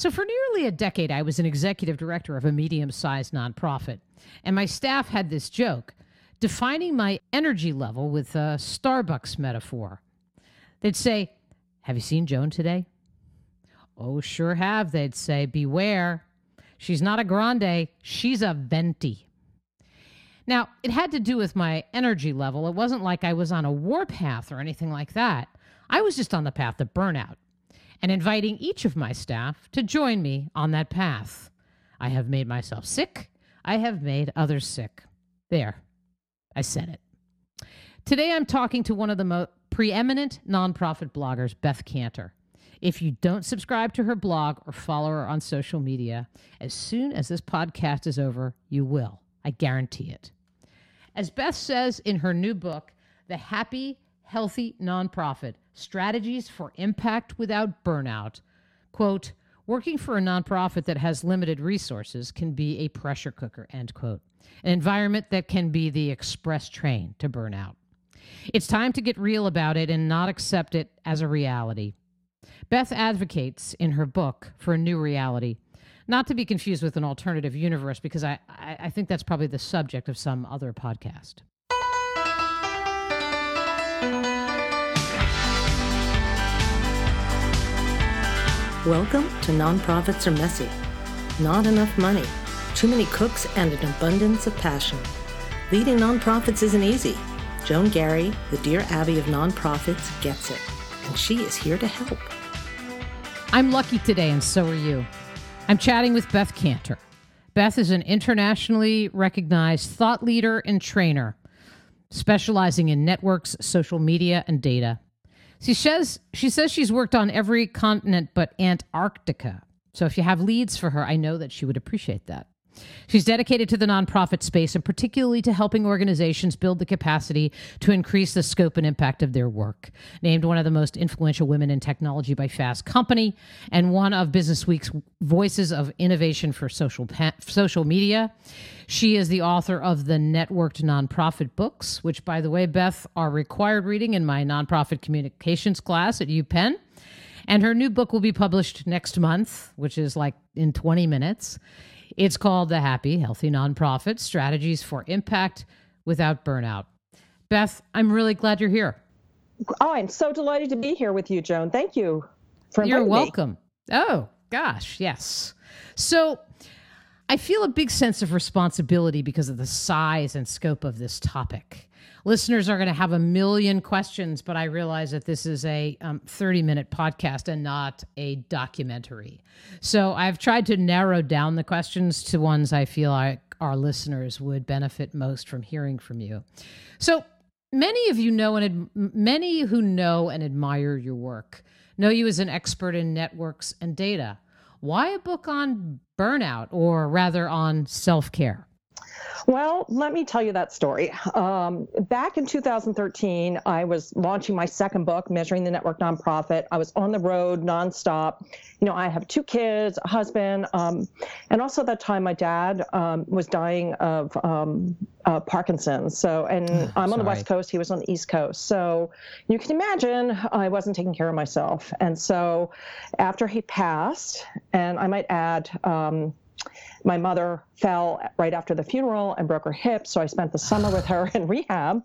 So, for nearly a decade, I was an executive director of a medium sized nonprofit, and my staff had this joke defining my energy level with a Starbucks metaphor. They'd say, Have you seen Joan today? Oh, sure have, they'd say. Beware. She's not a grande, she's a venti. Now, it had to do with my energy level. It wasn't like I was on a warpath or anything like that. I was just on the path to burnout and inviting each of my staff to join me on that path. I have made myself sick. I have made others sick. There, I said it. Today, I'm talking to one of the most preeminent nonprofit bloggers, Beth Kanter. If you don't subscribe to her blog or follow her on social media, as soon as this podcast is over, you will. I guarantee it. As Beth says in her new book, The Happy, Healthy Nonprofit Strategies for Impact Without Burnout, quote, working for a nonprofit that has limited resources can be a pressure cooker, end quote. An environment that can be the express train to burnout. It's time to get real about it and not accept it as a reality. Beth advocates in her book for a new reality not to be confused with an alternative universe, because I, I, I think that's probably the subject of some other podcast. Welcome to Nonprofits Are Messy. Not enough money, too many cooks, and an abundance of passion. Leading nonprofits isn't easy. Joan Garry, the Dear Abby of nonprofits, gets it, and she is here to help. I'm lucky today, and so are you. I'm chatting with Beth Kanter. Beth is an internationally recognized thought leader and trainer, specializing in networks, social media, and data. She says she says she's worked on every continent but Antarctica. So if you have leads for her, I know that she would appreciate that. She's dedicated to the nonprofit space and particularly to helping organizations build the capacity to increase the scope and impact of their work. Named one of the most influential women in technology by Fast Company and one of Business Week's voices of innovation for social pa- social media. She is the author of the Networked Nonprofit books, which by the way, Beth are required reading in my nonprofit communications class at UPenn. And her new book will be published next month, which is like in 20 minutes. It's called The Happy, Healthy Nonprofit Strategies for Impact Without Burnout. Beth, I'm really glad you're here. Oh, I'm so delighted to be here with you, Joan. Thank you for You're welcome. Oh, gosh, yes. So I feel a big sense of responsibility because of the size and scope of this topic. Listeners are going to have a million questions, but I realize that this is a 30 um, minute podcast and not a documentary. So I've tried to narrow down the questions to ones I feel like our listeners would benefit most from hearing from you. So many of you know and ad- many who know and admire your work know you as an expert in networks and data. Why a book on burnout or rather on self care? Well, let me tell you that story. Um, back in 2013, I was launching my second book, Measuring the Network Nonprofit. I was on the road nonstop. You know, I have two kids, a husband, um, and also at that time my dad um, was dying of um, uh, Parkinson's. So, and I'm on the West Coast, he was on the East Coast. So you can imagine I wasn't taking care of myself. And so after he passed, and I might add, um, my mother fell right after the funeral and broke her hip. So I spent the summer with her in rehab.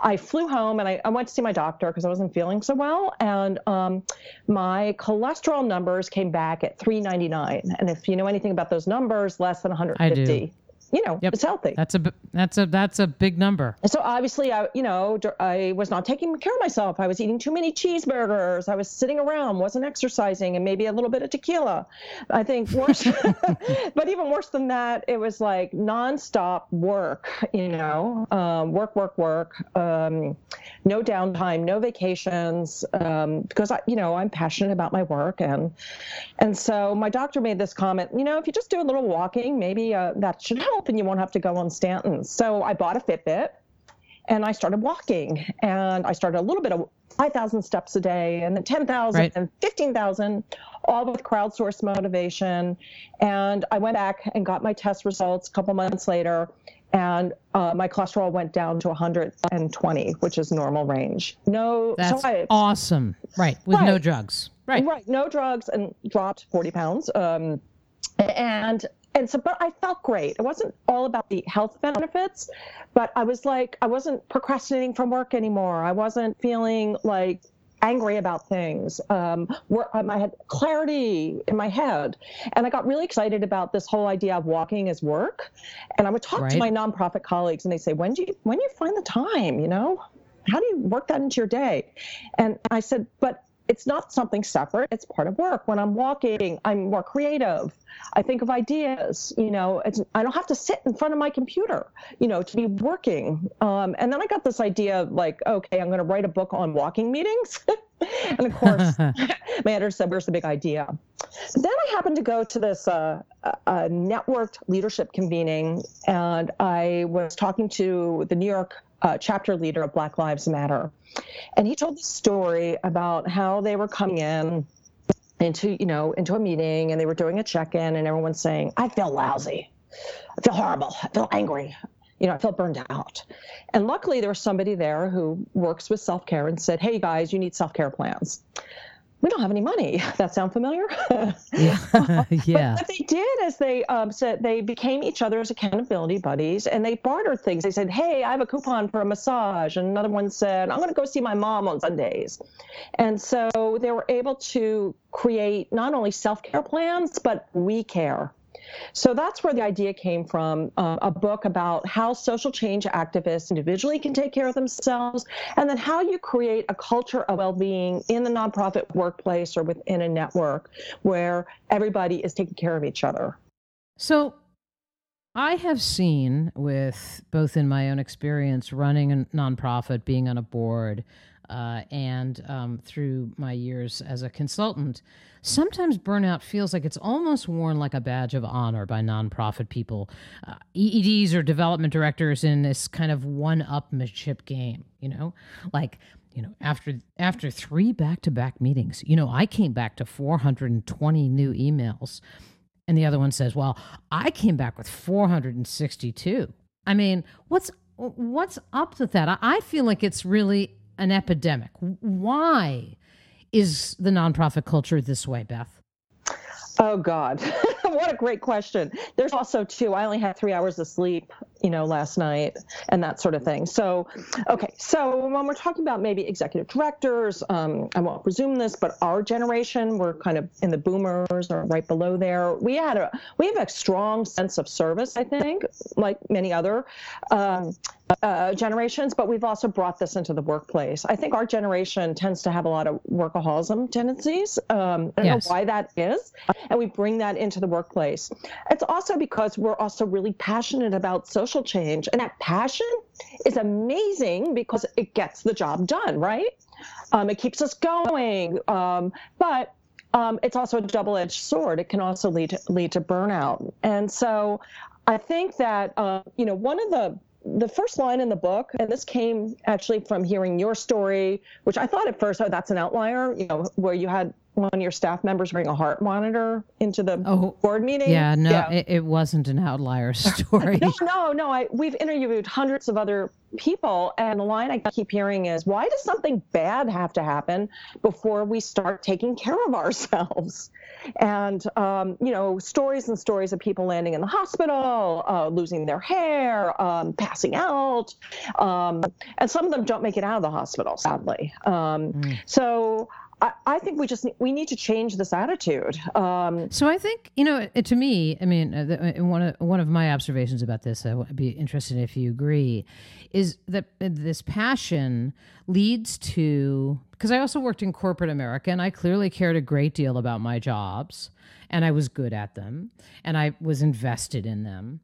I flew home and I, I went to see my doctor because I wasn't feeling so well. And um, my cholesterol numbers came back at 399. And if you know anything about those numbers, less than 150 you know, yep. it's healthy. That's a that's a that's a big number. So obviously, I you know I was not taking care of myself. I was eating too many cheeseburgers. I was sitting around, wasn't exercising, and maybe a little bit of tequila. I think worse, but even worse than that, it was like nonstop work. You know, um, work, work, work. Um, no downtime, no vacations, um, because I you know I'm passionate about my work, and and so my doctor made this comment. You know, if you just do a little walking, maybe uh, that should help help and you won't have to go on statins. So I bought a Fitbit and I started walking and I started a little bit of 5,000 steps a day and then 10,000 right. and 15,000, all with crowdsourced motivation. And I went back and got my test results a couple months later and uh, my cholesterol went down to 120, which is normal range. No, that's so I, awesome. Right, with right. no drugs. Right. Right. No drugs and dropped 40 pounds. Um, and and so but i felt great. It wasn't all about the health benefits but i was like i wasn't procrastinating from work anymore. I wasn't feeling like angry about things. Um, where um, i had clarity in my head. And i got really excited about this whole idea of walking as work. And i would talk Right. to my nonprofit colleagues and they say when do you when do you find the time you know? How do you work that into your day? And i said but it's not something separate. It's part of work. When i'm walking i'm more creative. I think of ideas you know it's, i don't have to sit in front of my computer you know to be working. Um, and then i got this idea of like okay i'm going to write a book on walking meetings. And of course my editor said where's the big idea? Then i happened to go to this uh, uh, networked leadership convening and i was talking to the new york uh, chapter leader of black lives matter. And he told the story about how they were coming in into you know into a meeting and they were doing a check-in and everyone's saying i feel lousy. I feel horrible. I feel angry. You know i feel burned out. And luckily there was somebody there who works with self-care and said hey guys you need self-care plans we don't have any money that sound familiar yeah. yeah. What they did is they um, said they became each other's accountability buddies and they bartered things. They said, Hey, I have a coupon for a massage. And another one said, I'm going to go see my mom on Sundays. And so they were able to create not only self care plans, but we care. So that's where the idea came from uh, a book about how social change activists individually can take care of themselves, and then how you create a culture of well being in the nonprofit workplace or within a network where everybody is taking care of each other. So I have seen with both in my own experience running a nonprofit, being on a board, uh, and um, through my years as a consultant, sometimes burnout feels like it's almost worn like a badge of honor by nonprofit people, uh, EEDs or development directors in this kind of one-upmanship game. You know, like you know after after three back-to-back meetings, you know, I came back to 420 new emails. And the other one says, "Well, I came back with 462." I mean, what's what's up with that? I, I feel like it's really an epidemic. Why is the nonprofit culture this way, Beth? Oh God, what a great question. There's also too. I only had three hours of sleep, you know, last night, and that sort of thing. So, okay, so when we're talking about maybe executive directors, um, I won't presume this, but our generation, we're kind of in the boomers or right below there. We had a we have a strong sense of service, I think, like many other um, uh, generations, but we've also brought this into the workplace. I think our generation tends to have a lot of workaholism tendencies. Um, I don't Yes. know why that is, and we bring that into the workplace. It's also because we're also really passionate about social change, and that passion is amazing because it gets the job done, right? Um, it keeps us going, um, but um, it's also a double-edged sword. It can also lead to, lead to burnout, and so I think that uh, you know one of the the first line in the book, and this came actually from hearing your story, which I thought at first, oh, that's an outlier, you know, where you had one of your staff members bring a heart monitor into the Oh, board meeting. Yeah, no, It, it wasn't an outlier story. No, no, no. I we've interviewed hundreds of other people, and the line I keep hearing is, "Why does something bad have to happen before we start taking care of ourselves?" And um, you know, stories and stories of people landing in the hospital, uh, losing their hair, um, passing out, um, and some of them don't make it out of the hospital, sadly. Um, Mm. So. I, I think we just ne- we need to change this attitude. Um, So I think you know, to me, I mean, uh, uh, one of one of my observations about this, I would be interested if you agree, is that uh, this passion leads to because I also worked in corporate America and I clearly cared a great deal about my jobs and I was good at them and I was invested in them.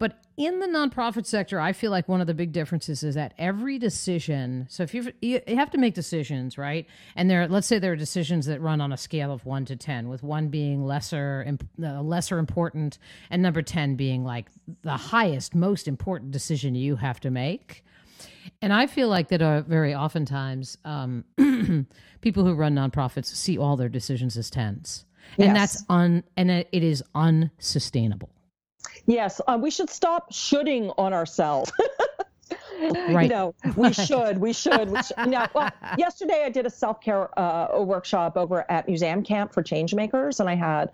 But in the nonprofit sector, I feel like one of the big differences is that every decision. So if you you have to make decisions, right? And there, let's say there are decisions that run on a scale of one to ten, with one being lesser imp- uh, lesser important, and number ten being like the highest, most important decision you have to make. And I feel like that are very oftentimes um, people who run nonprofits see all their decisions as tens, and Yes. that's un and it is unsustainable. Yes, uh, we should stop shooting on ourselves. Right. You know, we should, we should. We should. Now, well, yesterday I did a self care uh, workshop over at Museum Camp for Changemakers, and I had,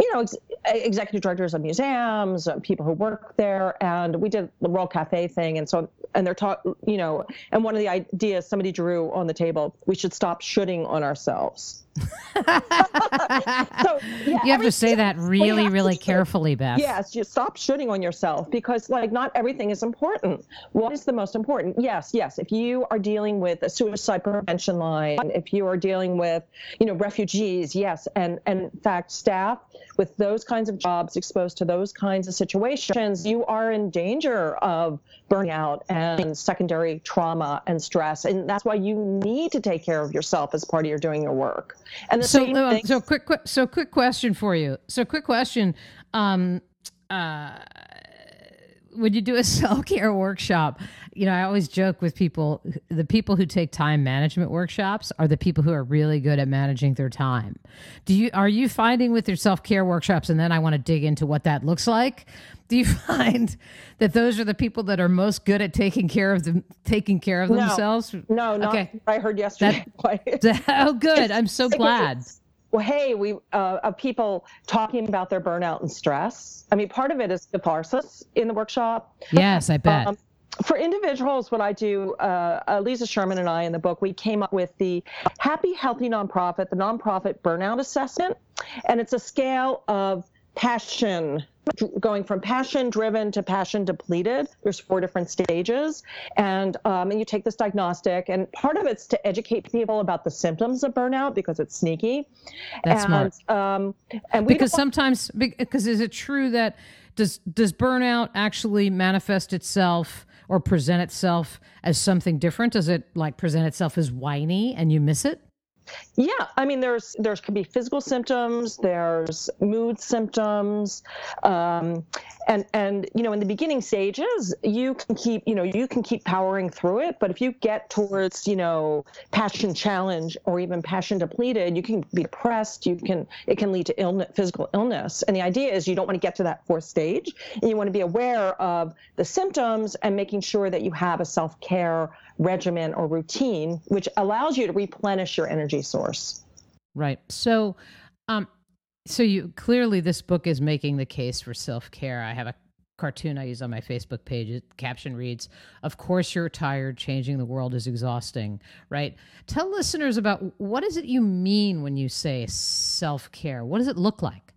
you know, ex- executive directors of museums, uh, people who work there, and we did the World Cafe thing, and so and they're taught, you know, and one of the ideas somebody drew on the table, we should stop shooting on ourselves. so yeah, you have to say that really, really carefully, Beth. Yes, you stop shooting on yourself because, like, not everything is important. What is the most important? Yes, yes. If you are dealing with a suicide prevention line, if you are dealing with, you know, refugees, yes, and and in fact, staff with those kinds of jobs exposed to those kinds of situations, you are in danger of burnout and secondary trauma and stress, and that's why you need to take care of yourself as part of your doing your work. And the so, same um, thing- so quick, quick, so quick question for you. So, quick question. Um, uh, when you do a self care workshop, you know, I always joke with people the people who take time management workshops are the people who are really good at managing their time. Do you are you finding with your self care workshops, and then I want to dig into what that looks like? Do you find that those are the people that are most good at taking care of them, taking care of No. themselves? no, Okay. I heard yesterday. oh, good. I'm so glad. Well, hey, we uh, of people talking about their burnout and stress. I mean, part of it is catharsis in the workshop. Yes, I bet. Um, for individuals, what I do, uh, uh, Lisa Sherman and I in the book, we came up with the Happy Healthy Nonprofit, the Nonprofit Burnout Assessment, and it's a scale of passion going from passion driven to passion depleted. There's four different stages. And um, and you take this diagnostic and part of it's to educate people about the symptoms of burnout because it's sneaky. That's and smart. um and we because sometimes because is it true that does does burnout actually manifest itself or present itself as something different? Does it like present itself as whiny and you miss it Yeah, I mean, there's there's could be physical symptoms, there's mood symptoms, um, and and you know, in the beginning stages, you can keep you know you can keep powering through it, but if you get towards you know passion challenge or even passion depleted, you can be depressed. You can it can lead to illness, physical illness, and the idea is you don't want to get to that fourth stage, and you want to be aware of the symptoms and making sure that you have a self care regimen or routine, which allows you to replenish your energy source. right so um so you clearly this book is making the case for self-care i have a cartoon i use on my facebook page. It caption reads of course you're tired. Changing the world is exhausting right? Tell listeners about what is it you mean when you say self-care? What does it look like?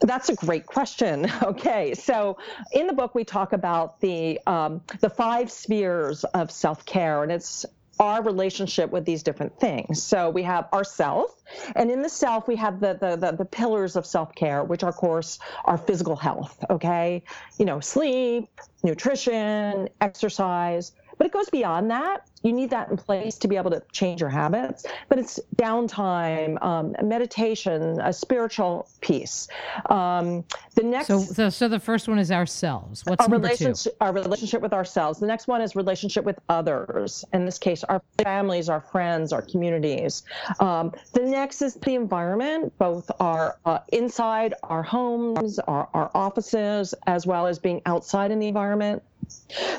That's a great question. Okay, so in the book we talk about the um, the five spheres of self care, and it's our relationship with these different things. So we have ourself, and in the self we have the the the, the pillars of self care, which of course are physical health. Okay, you know, sleep, nutrition, exercise. But it goes beyond that. You need that in place to be able to change your habits. But it's downtime, um, meditation, a spiritual piece. Um, the next, so, so so the first one is ourselves what's our number two relationship, our relationship with ourselves. The next one is relationship with others. In this case, our families, our friends, our communities. Um, the next is the environment, both our uh, inside our homes, our, our offices, as well as being outside in the environment.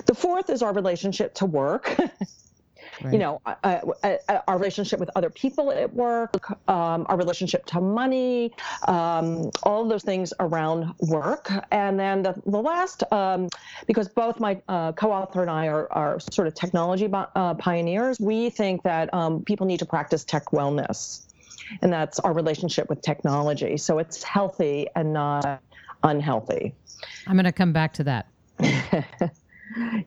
The fourth is our relationship to work. Right. You know, uh, uh, uh, our relationship with other people at work, um, our relationship to money, um, all of those things around work. And then the, the last, um, because both my uh, co-author and I are, are sort of technology uh, pioneers, we think that um, people need to practice tech wellness, and that's our relationship with technology. So it's healthy and not unhealthy. i'm going to come back to that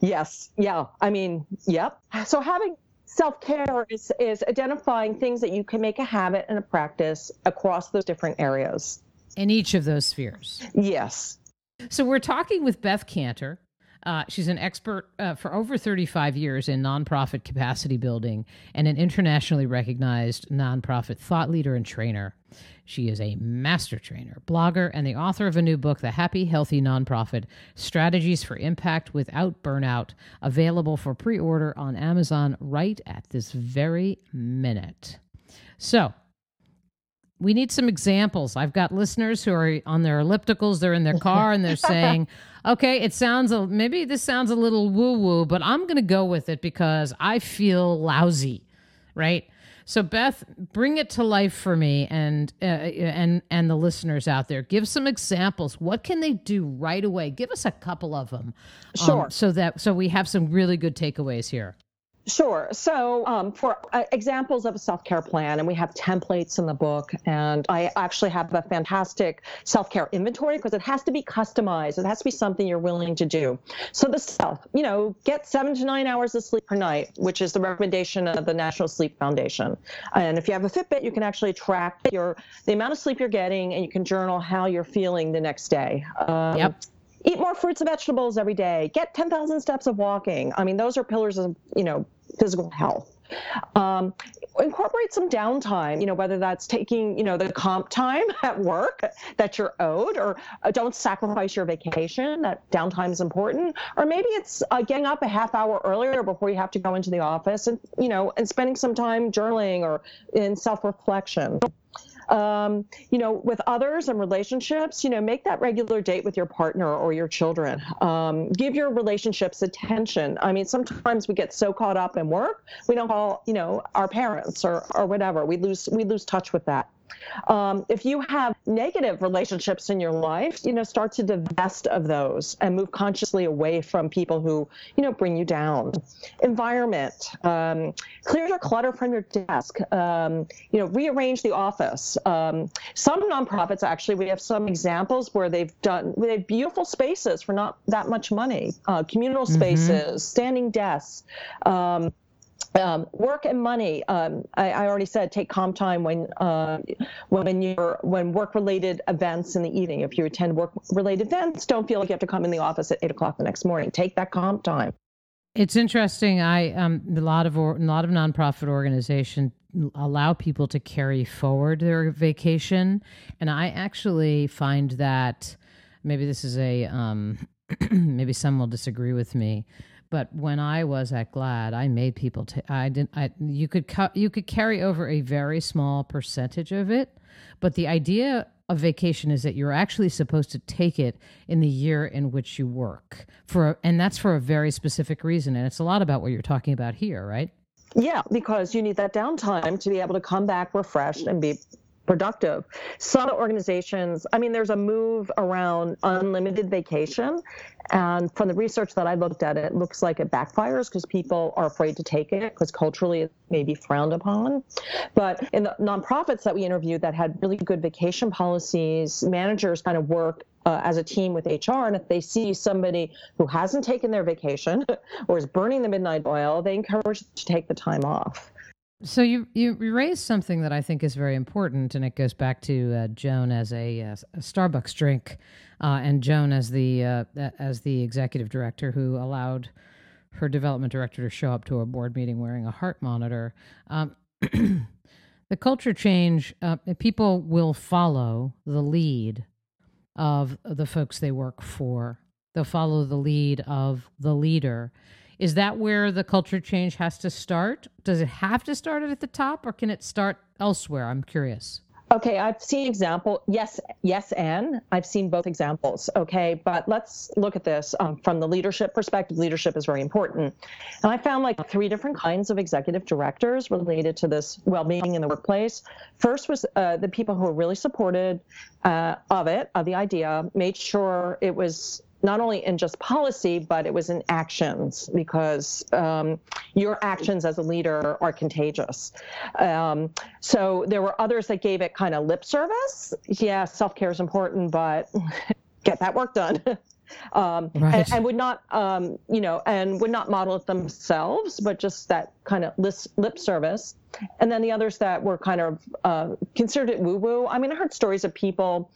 Yes. Yeah. I mean, yep. So having self-care is is identifying things that you can make a habit and a practice across those different areas. in each of those spheres Yes. So we're talking with Beth Kanter. Uh, she's an expert uh, for over 35 years in nonprofit capacity building and an internationally recognized nonprofit thought leader and trainer. She is a master trainer, blogger, and the author of a new book, The Happy Healthy Nonprofit Strategies for Impact Without Burnout, available for pre order on Amazon right at this very minute. So, we need some examples. I've got listeners who are on their ellipticals, they're in their car and they're saying, okay, it sounds, a, maybe this sounds a little woo woo, but I'm going to go with it because I feel lousy, right? So Beth, bring it to life for me and uh, and and the listeners out there. Give some examples. What can they do right away? Give us a couple of them, um, sure. so that so we have some really good takeaways here. Sure. So, um, for uh, examples of a self care plan, and we have templates in the book, and I actually have a fantastic self care inventory because it has to be customized. It has to be something you're willing to do. So, the self, you know, get seven to nine hours of sleep per night, which is the recommendation of the National Sleep Foundation. And if you have a Fitbit, you can actually track your the amount of sleep you're getting, and you can journal how you're feeling the next day. Um, yep eat more fruits and vegetables every day. Get 10,000 steps of walking. I mean those are pillars of you know physical health. Um, incorporate some downtime you know whether that's taking you know the comp time at work that you're owed or uh, don't sacrifice your vacation that downtime is important. Or maybe it's uh, getting up a half hour earlier before you have to go into the office and you know and spending some time journaling or in self-reflection um, you know, with others and relationships, you know, make that regular date with your partner or your children. Um, give your relationships attention. I mean, sometimes we get so caught up in work, we don't call, you know, our parents or, or whatever. We lose we lose touch with that. Um, if you have negative relationships in your life, you know, start to divest of those and move consciously away from people who, you know, bring you down. Environment, um, clear your clutter from your desk. Um, you know, rearrange the office. Um, some nonprofits actually, we have some examples where they've done they have beautiful spaces for not that much money. Uh, communal mm-hmm. spaces, mm-hmm. standing desks. Um, um, work and money. Um, I, I, already said take comp time when uh, when you're when work related events in the evening. If you attend work related events, don't feel like you have to come in the office at eight o'clock the next morning. Take that comp time. It's interesting. I um, a lot of or, a lot of nonprofit organizations allow people to carry forward their vacation, and I actually find that maybe this is a um, maybe some will disagree with me but when I was at GLAAD, I made people. T- I didn't. I you could you could carry over a very small percentage of it, but the idea of vacation is that you're actually supposed to take it in the year in which you work for, and that's for a very specific reason. And it's a lot about what you're talking about here, right? Yeah, because you need that downtime to be able to come back refreshed and be productive. Some organizations, I mean, there's a move around unlimited vacation. And from the research that I looked at, it looks like it backfires because people are afraid to take it because culturally it may be frowned upon. But in the nonprofits that we interviewed that had really good vacation policies, managers kind of work uh, as a team with HR. And if they see somebody who hasn't taken their vacation or is burning the midnight oil, they encourage them to take the time off. So you you raised something that I think is very important, and it goes back to uh, Joan as a, uh, a Starbucks drink, uh, and Joan as the uh, as the executive director who allowed her development director to show up to a board meeting wearing a heart monitor. Um, the culture change, uh, people will follow the lead of the folks they work for. They'll follow the lead of the leader is that where the culture change has to start? Does it have to start at the top or can it start elsewhere? I'm curious. Okay, I've seen example. Yes, yes, and I've seen both examples. Okay, but let's look at this um, from the leadership perspective. Leadership is very important, and I found like three different kinds of executive directors related to this well-being in the workplace. First was uh, the people who were really supported uh, of it, of the idea, made sure it was not only in just policy, but it was in actions because um, your actions as a leader are contagious. Um, so there were others that gave it kind of lip service. Yeah, self care is important, but get that work done. um, right. and, and, would not, um, you know, and would not model it themselves, but just that kind of lip service. And then the others that were kind of uh, considered it woo woo. I mean, I heard stories of people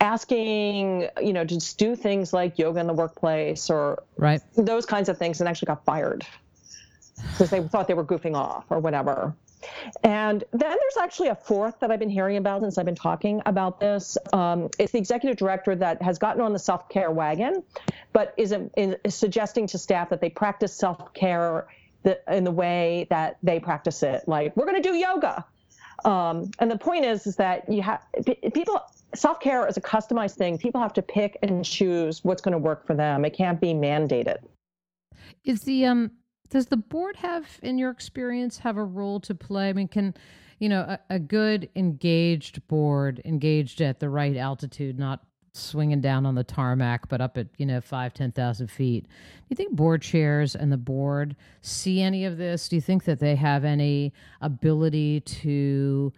asking, you know, to just do things like yoga in the workplace or right. those kinds of things and actually got fired because they thought they were goofing off or whatever. And then there's actually a fourth that I've been hearing about since I've been talking about this. Um, it's the executive director that has gotten on the self care wagon, but is, is, suggesting to staff that they practice self care in the way that they practice it. Like, we're going to do yoga Um, and the point is, is that you have people. Self care is a customized thing. People have to pick and choose what's going to work for them. It can't be mandated. Is the um does the board have, in your experience, have a role to play? I mean, can you know a, a good engaged board engaged at the right altitude, not swinging down on the tarmac, but up at you know five, ten thousand feet. Do you think board chairs and the board see any of this? Do you think that they have any ability to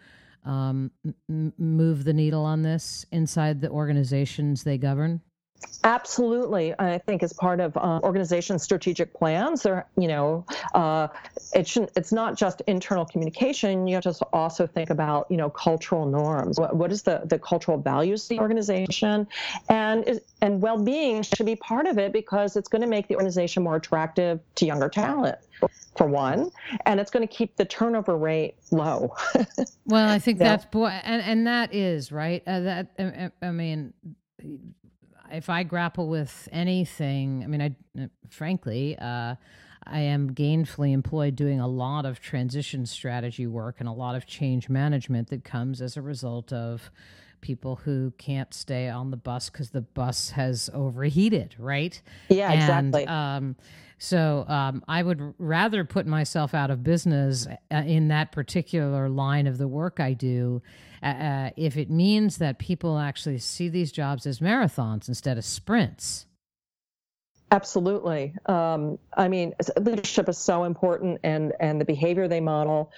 um, m- move the needle on this inside the organizations they govern? Absolutely, I think as part of uh, organization strategic plans, or you know, uh, it shouldn't. It's not just internal communication. You have to also think about you know cultural norms. What, what is the the cultural values of the organization, and and well being should be part of it because it's going to make the organization more attractive to younger talent for one, and it's going to keep the turnover rate low. well, I think yeah. that's boy, and and that is right. Uh, that I, I mean if I grapple with anything, I mean, I frankly, uh, I am gainfully employed doing a lot of transition strategy work and a lot of change management that comes as a result of people who can't stay on the bus because the bus has overheated, right? Yeah, and, exactly. Um, so um, I would rather put myself out of business uh, in that particular line of the work I do uh, uh, if it means that people actually see these jobs as marathons instead of sprints. Absolutely. Um, I mean, leadership is so important, and and the behavior they model,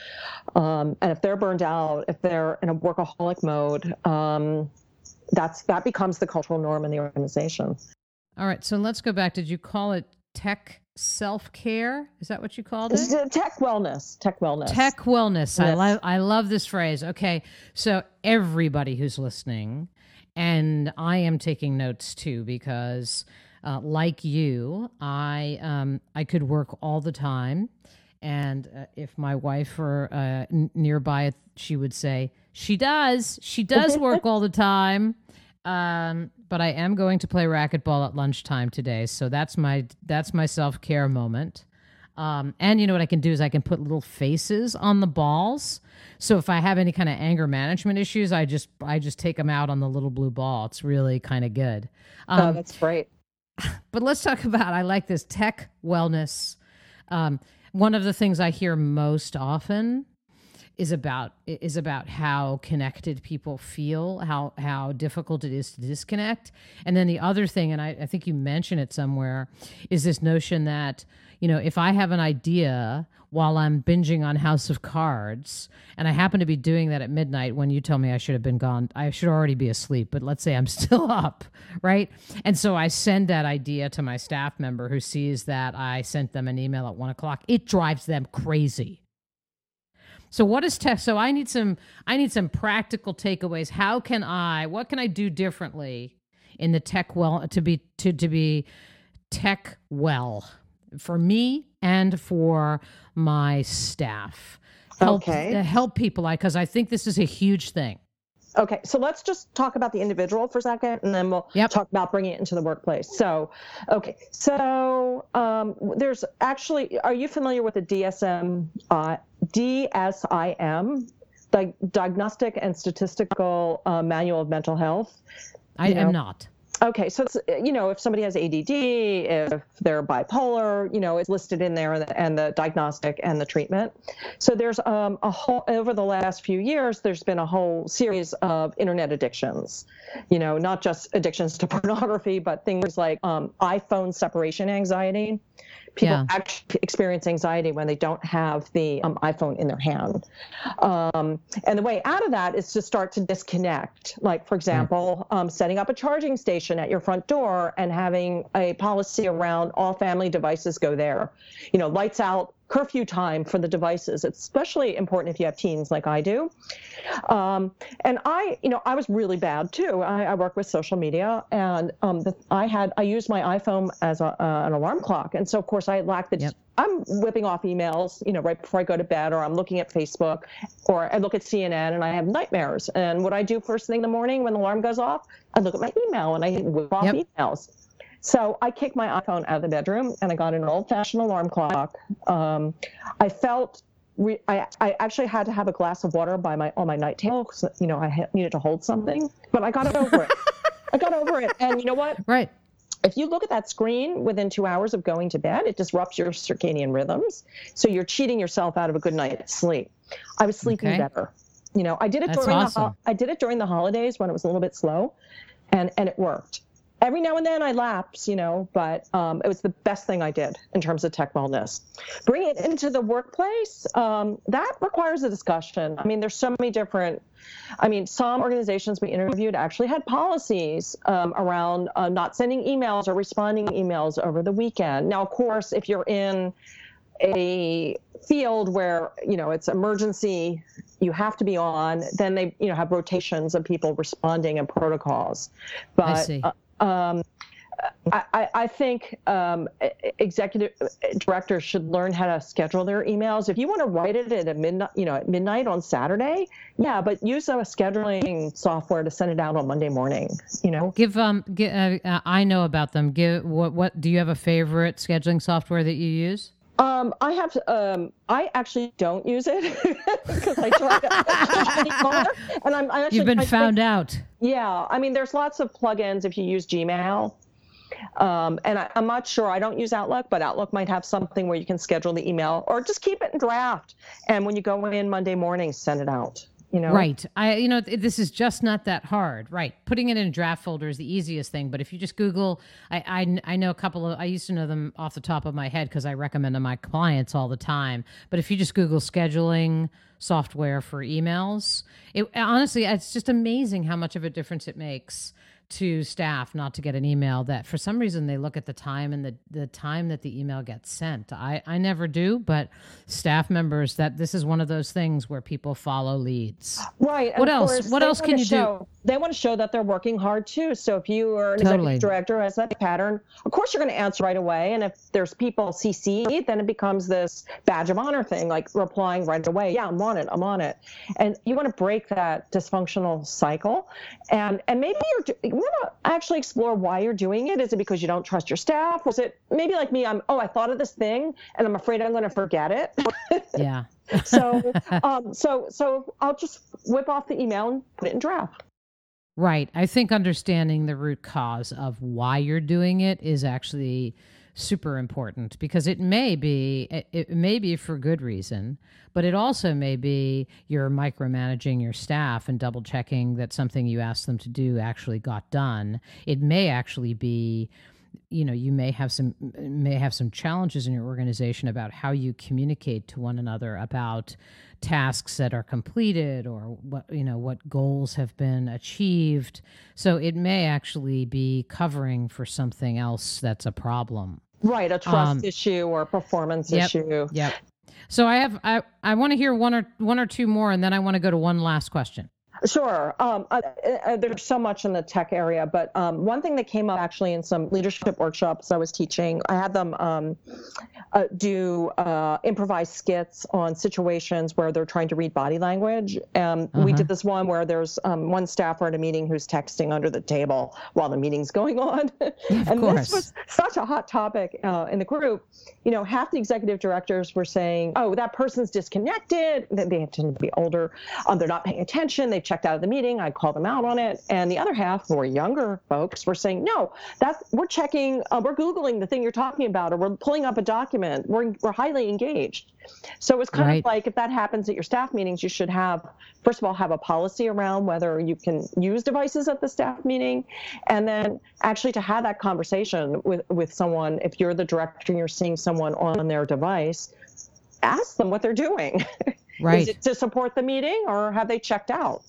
um, and if they're burned out, if they're in a workaholic mode, um, that's that becomes the cultural norm in the organization. All right. So let's go back. Did you call it tech self care. Is that what you called it? Tech wellness. Tech wellness. Tech wellness. Yes. I love. I love this phrase. Okay, so everybody who's listening, and I am taking notes too because, uh, like you, I um, I could work all the time, and uh, if my wife were uh, n- nearby, she would say she does. She does work all the time. Um, but I am going to play racquetball at lunchtime today, so that's my that's my self care moment. Um, and you know what I can do is I can put little faces on the balls. So if I have any kind of anger management issues, I just I just take them out on the little blue ball. It's really kind of good. Oh, um, oh, that's great. But let's talk about I like this tech wellness. Um, one of the things I hear most often is about is about how connected people feel, how how difficult it is to disconnect. And then the other thing, and I, I think you mentioned it somewhere, is this notion that, you know, if I have an idea while I'm binging on House of Cards, and I happen to be doing that at midnight when you tell me I should have been gone, I should already be asleep, but let's say I'm still up, right? And so I send that idea to my staff member who sees that I sent them an email at one o'clock. It drives them crazy so what is tech? So I need some I need some practical takeaways. How can I? What can I do differently in the tech well to be to to be tech well for me and for my staff? Help, okay. Uh, help people I because I think this is a huge thing. Okay, so let's just talk about the individual for a second, and then we'll yep. talk about bringing it into the workplace. So, okay, so um, there's actually, are you familiar with the DSM, uh, DSIM, the Diagnostic and Statistical uh, Manual of Mental Health? I you know? am not. Okay, so it's, you know, if somebody has ADD, if they're bipolar, you know, it's listed in there, and the, and the diagnostic and the treatment. So there's um, a whole over the last few years, there's been a whole series of internet addictions. You know, not just addictions to pornography, but things like um, iPhone separation anxiety people yeah. actually experience anxiety when they don't have the um, iPhone in their hand. Um, and the way out of that is to start to disconnect. Like, for example, um, setting up a charging station at your front door and having a policy around all family devices go there. You know, lights out, curfew time for the devices. It's especially important if you have teens like I do. Um, and I, you know, I was really bad too. I, I work with social media, and um, the, I had I used my iPhone as a, uh, an alarm clock, and so of course I lacked the. Yep. I'm whipping off emails, you know, right before I go to bed, or I'm looking at Facebook, or I look at CNN, and I have nightmares. And what I do first thing in the morning when the alarm goes off, I look at my email and I whip off yep. emails. So I kicked my iPhone out of the bedroom and I got an old fashioned alarm clock. Um, I felt re- I, I actually had to have a glass of water by my on my night table because you know I ha- needed to hold something, but I got over it. I got over it, and you know what? Right. If you look at that screen within two hours of going to bed, it disrupts your circadian rhythms. So you're cheating yourself out of a good night's sleep. I was sleeping Okay. better. You know, I did it That's during the ho- I did it during the holidays when it was a little bit slow, and and it worked. Every now and then I lapse, you know, but um, it was the best thing I did in terms of tech wellness. Bring it into the workplace. Um, that requires a discussion. I mean, there's so many different. I mean, some organizations we interviewed actually had policies um, around uh, not sending emails or responding emails over the weekend. Now, of course, if you're in a field where you know it's emergency you have to be on then they you know have rotations of people responding and protocols but I see. uh, um, I, I- I think um, executive directors should learn how to schedule their emails. If you want to write it at a midnight, you know, at midnight on Saturday, yeah, but use a scheduling software to send it out on Monday morning. You know, Give um. Gi- uh, uh, I know about them. Give what? What do you have a favorite scheduling software that you use? Um, I have. Um, I actually don't use it because I tried anymore, and I'm, I'm actually. You've been I think- found out. Yeah, I mean, there's lots of plugins if you use Gmail. Um, and I, I'm not sure. I don't use Outlook, but Outlook might have something where you can schedule the email or just keep it in draft. And when you go in Monday morning, send it out. You know, Right. I you know th- this is just not that hard. Right. Putting it in a draft folder is the easiest thing, but if you just Google I I, I know a couple of I used to know them off the top of my head cuz I recommend them to my clients all the time. But if you just Google scheduling software for emails, it honestly it's just amazing how much of a difference it makes to staff not to get an email that for some reason they look at the time and the, the time that the email gets sent. I, I never do, but staff members that this is one of those things where people follow leads. Right. What else? course, What else can you do? show, They want to show that they're working hard too. So if you are an Totally. executive director has that pattern, of course you're going to answer right away. And if there's people CC, then it becomes this badge of honor thing, like replying right away. Yeah, I'm on it. I'm on it. And you want to break that dysfunctional cycle. And and maybe you're want to actually explore why you're doing it. Is it because you don't trust your staff? Was it maybe like me? I'm oh I thought of this thing and I'm afraid I'm going to forget it. Yeah. so um, so so I'll just whip off the email and put it in draft. Right. I think understanding the root cause of why you're doing it is actually super important because it may be it, may be for good reason, but it also may be you're micromanaging your staff and double checking that something you asked them to do actually got done. It may actually be you know you may have some may have some challenges in your organization about how you communicate to one another about tasks that are completed or what you know what goals have been achieved so it may actually be covering for something else that's a problem Right, a trust Um, issue or a performance yep. issue. yep so i have i i want to hear one or one or two more and then i want to go to one last question Sure. Um, uh, uh, there's so much in the tech area, but um, one thing that came up actually in some leadership workshops I was teaching, I had them um, uh, do uh, improvised skits on situations where they're trying to read body language. Um, We Uh-huh. did this one where there's um, one staffer at a meeting who's texting under the table while the meeting's going on. and course. this was such a hot topic uh, in the group. You know, half the executive directors were saying, oh, that person's disconnected. They they tend to be older. Um, they're not paying attention. They've checked out of the meeting. I called them out on it. And the other half, were younger folks, were saying, no, that's we're checking, uh, we're Googling the thing you're talking about, or we're pulling up a document. We're, we're highly engaged. So it's kind Right. of like if that happens at your staff meetings, you should have, first of all, have a policy around whether you can use devices at the staff meeting, and then actually to have that conversation with with someone. If you're the director and you're seeing someone on their device, ask them what they're doing. right Is it to support the meeting, or have they checked out?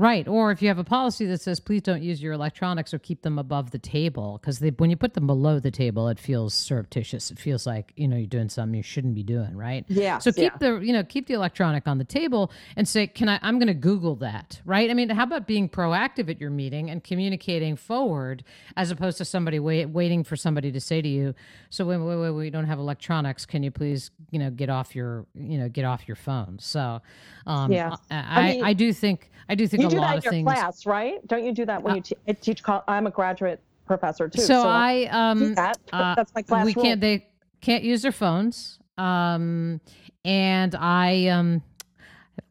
Right. Or if you have a policy that says please don't use your electronics or keep them above the table, because when you put them below the table, it feels surreptitious. It feels like you know you're doing something you shouldn't be doing, right? Yeah. So keep the you know keep the electronic on the table and say, can I? I'm going to Google that, right? I mean, how about being proactive at your meeting and communicating forward as opposed to somebody wait, waiting for somebody to say to you, so wait, wait, wait, we don't have electronics. Can you please you know get off your you know get off your phone? So um, Yeah. I, I mean, I do think I do think do lot that in your things. class, right? Don't you do that when Uh, you te- teach? col- I'm a graduate professor too. So, I do um that. uh, That's my class we rule. can't they can't use their phones. Um and I um,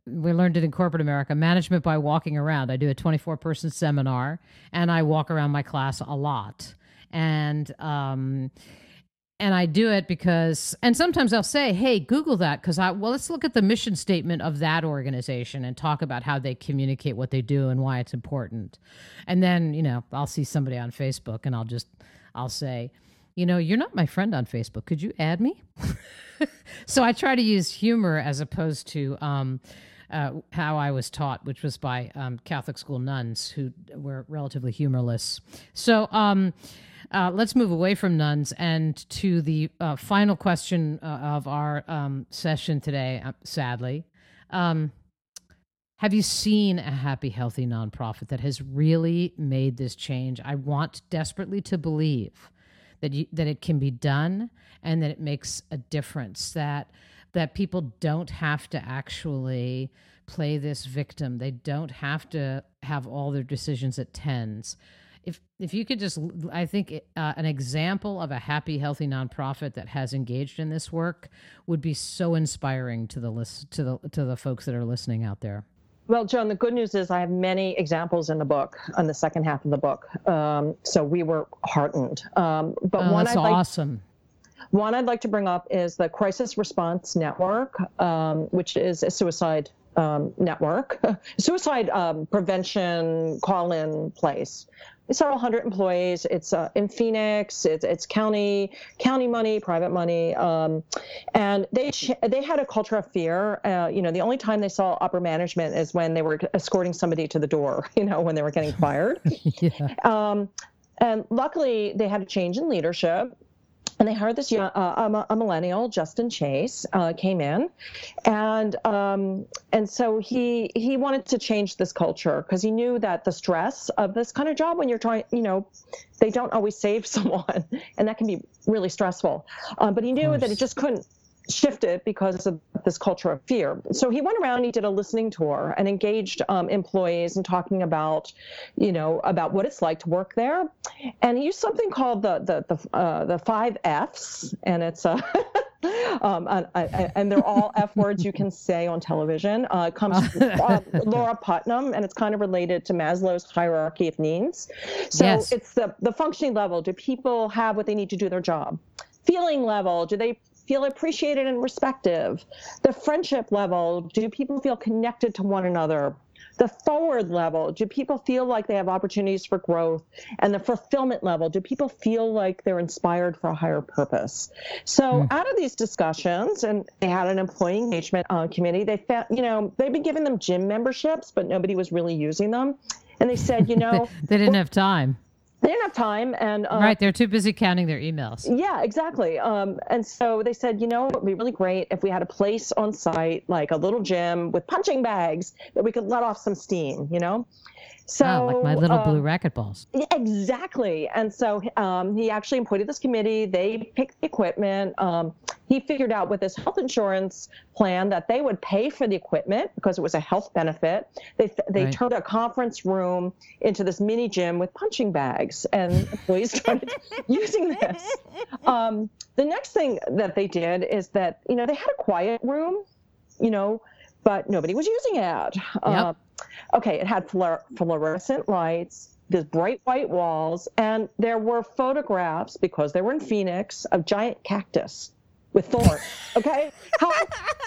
we learned it in corporate America management by walking around. I do a 24 person seminar and I walk around my class a lot. And, um, and I do it because, and sometimes I'll say, hey, Google that because I, well, let's look at the mission statement of that organization and talk about how they communicate what they do and why it's important. And then, you know, I'll see somebody on Facebook and I'll just, I'll say, you know, you're not my friend on Facebook. Could you add me? so I try to use humor as opposed to, um, uh, how I was taught, which was by um, Catholic school nuns who were relatively humorless. So um, uh, let's move away from nuns and to the uh, final question uh, of our um, session today, uh, sadly. Um, have you seen a happy, healthy nonprofit that has really made this change? I want desperately to believe that you, that it can be done and that it makes a difference. That that people don't have to actually play this victim. They don't have to have all their decisions at tens. If if you could just, I think uh, an example of a happy, healthy nonprofit that has engaged in this work would be so inspiring to the list to the to the folks that are listening out there. Well, Joan, the good news is I have many examples in the book, on the second half of the book. Um, so we were heartened. Um, but oh, one that's I'd like, awesome. One I'd like to bring up is the Crisis Response Network, um, which is a suicide um, network, suicide um, prevention call-in place. Several hundred employees. It's uh, in Phoenix. It's, it's county county money, private money, um, and they they had a culture of fear. Uh, you know, the only time they saw upper management is when they were escorting somebody to the door. You know, when they were getting fired. yeah. Um, and luckily, they had a change in leadership and they hired this young, uh, a, millennial, Justin Chase, uh, came in, and um, and so he he wanted to change this culture because he knew that the stress of this kind of job when you're trying, you know, they don't always save someone, and that can be really stressful. Um, but he knew that it just couldn't shifted because of this culture of fear. So he went around he did a listening tour and engaged um, employees and talking about, you know, about what it's like to work there. And he used something called the the the, uh, the five Fs, and it's a um, and, and, they're all F words you can say on television. Uh, it comes from uh, Laura Putnam, and it's kind of related to Maslow's hierarchy of needs. So yes. it's the, the functioning level. Do people have what they need to do their job? Feeling level. Do they feel appreciated and respected? The friendship level, do people feel connected to one another? The forward level, do people feel like they have opportunities for growth? And the fulfillment level, do people feel like they're inspired for a higher purpose? So, mm. out of these discussions, and they had an employee engagement uh, committee, they found, you know, they've been giving them gym memberships, but nobody was really using them. And they said, you know, they didn't have time they didn't have time and uh, right they're too busy counting their emails yeah exactly um, and so they said you know it would be really great if we had a place on site like a little gym with punching bags that we could let off some steam you know so oh, like my little blue um, racquetballs. Yeah, exactly. And so um, he actually appointed this committee. They picked the equipment. Um, he figured out with his health insurance plan that they would pay for the equipment because it was a health benefit. They they right. turned a conference room into this mini gym with punching bags, and employees started using this. Um, the next thing that they did is that you know they had a quiet room, you know, but nobody was using it. Yep. Uh, okay, it had fluorescent lights, these bright white walls, and there were photographs because they were in Phoenix of giant cactus with thorns. Okay, How,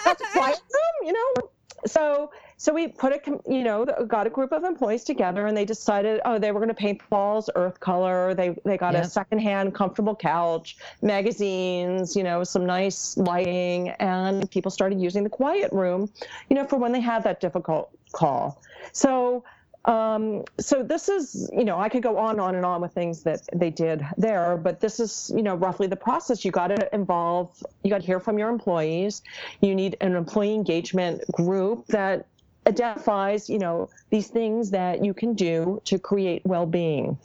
that's a quiet room, you know. So so we put a you know got a group of employees together and they decided oh they were going to paint walls earth color. They they got yep. a secondhand comfortable couch, magazines, you know some nice lighting, and people started using the quiet room, you know for when they had that difficult call. So um, so this is, you know, I could go on, on and on with things that they did there, but this is, you know, roughly the process. You got to involve, you got to hear from your employees. You need an employee engagement group that identifies, you know, these things that you can do to create well-being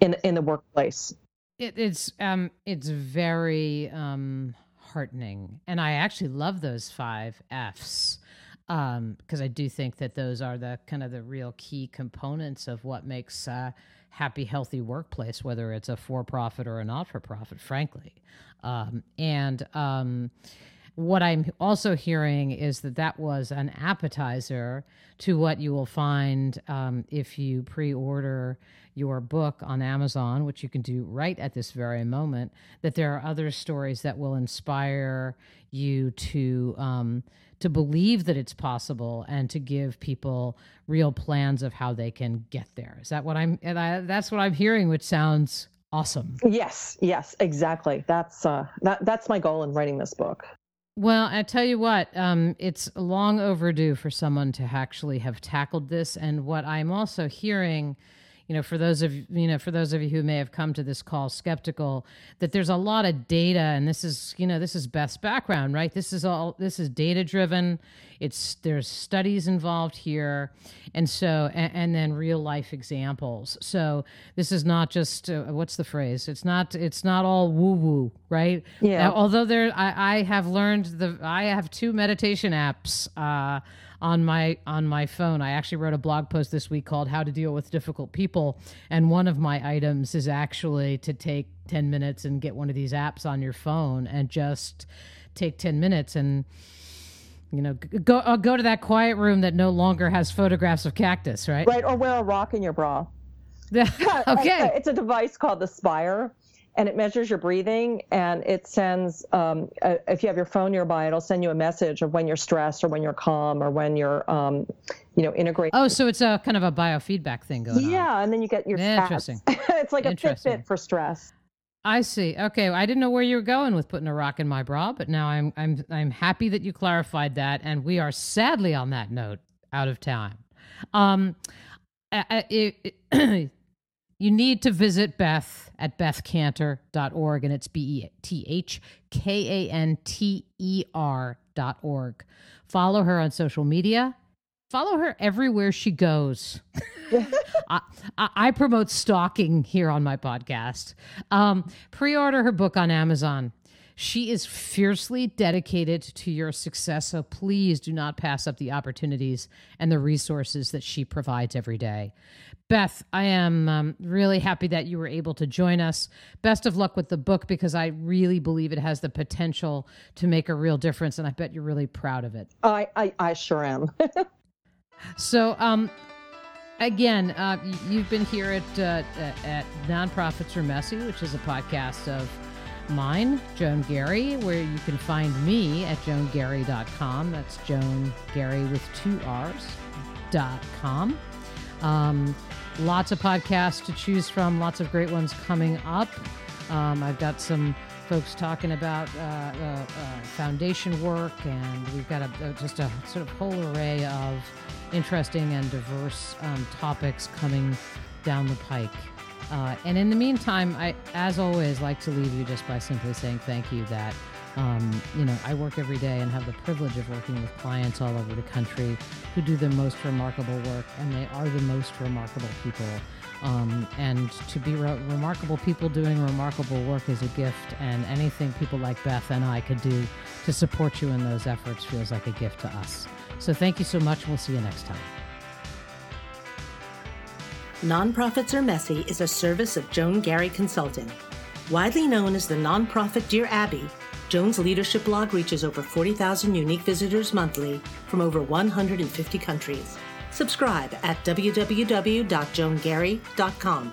in in the workplace. It, it's um, it's very um, heartening, and I actually love those five Fs because um, I do think that those are the kind of the real key components of what makes a happy, healthy workplace, whether it's a for-profit or a not-for-profit, frankly. Um, and um, what I'm also hearing is that that was an appetizer to what you will find um, if you pre order your book on Amazon, which you can do right at this very moment, that there are other stories that will inspire you to. Um, to believe that it's possible and to give people real plans of how they can get there. Is that what I'm? I, that's what I'm hearing, which sounds awesome. Yes, yes, exactly. That's uh, that that's my goal in writing this book. Well, I tell you what, um, it's long overdue for someone to actually have tackled this. And what I'm also hearing you know, for those of you know, for those of you who may have come to this call skeptical, that there's a lot of data, and this is, you know, this is best background, right? This is all this is data driven. It's there's studies involved here, and so and, and then real life examples. So this is not just uh, what's the phrase? It's not it's not all woo woo, right? Yeah. Now, although there, I, I have learned the I have two meditation apps. Uh, on my on my phone. I actually wrote a blog post this week called "How to Deal with Difficult People," and one of my items is actually to take ten minutes and get one of these apps on your phone and just take ten minutes and you know go uh, go to that quiet room that no longer has photographs of cactus, right? Right, or wear a rock in your bra. okay. It's a device called the Spire and it measures your breathing and it sends um, uh, if you have your phone nearby it'll send you a message of when you're stressed or when you're calm or when you're um, you know integrated oh so it's a kind of a biofeedback thing going yeah, on. Yeah and then you get your interesting. It's like a fitbit for stress. I see. Okay, I didn't know where you were going with putting a rock in my bra, but now I'm I'm I'm happy that you clarified that, and we are sadly on that note out of time. Um, it, it you need to visit Beth at bethkanter.org, and it's B E T H K A N T E R.org. Follow her on social media. Follow her everywhere she goes. I, I, promote stalking here on my podcast. Um, Pre order her book on Amazon. She is fiercely dedicated to your success, so please do not pass up the opportunities and the resources that she provides every day. Beth, I am um, really happy that you were able to join us. Best of luck with the book because I really believe it has the potential to make a real difference, and I bet you're really proud of it. I, I, I sure am. so, um, again, uh, you've been here at uh, at Nonprofits Are Messy, which is a podcast of mine, Joan Garry, where you can find me at joangarry.com. That's Joan Garry with two R's dot com. Um, lots of podcasts to choose from, lots of great ones coming up. Um, I've got some folks talking about uh, uh, uh, foundation work, and we've got a, just a sort of whole array of interesting and diverse um, topics coming down the pike. Uh, and in the meantime, I, as always, like to leave you just by simply saying thank you that um, you know, I work every day and have the privilege of working with clients all over the country who do the most remarkable work, and they are the most remarkable people. Um, and to be re- remarkable people doing remarkable work is a gift, and anything people like Beth and I could do to support you in those efforts feels like a gift to us. So thank you so much. We'll see you next time. Nonprofits Are Messy is a service of Joan Garry Consulting. Widely known as the nonprofit Dear Abby, Joan's leadership blog reaches over 40,000 unique visitors monthly from over 150 countries. Subscribe at www.joangarry.com.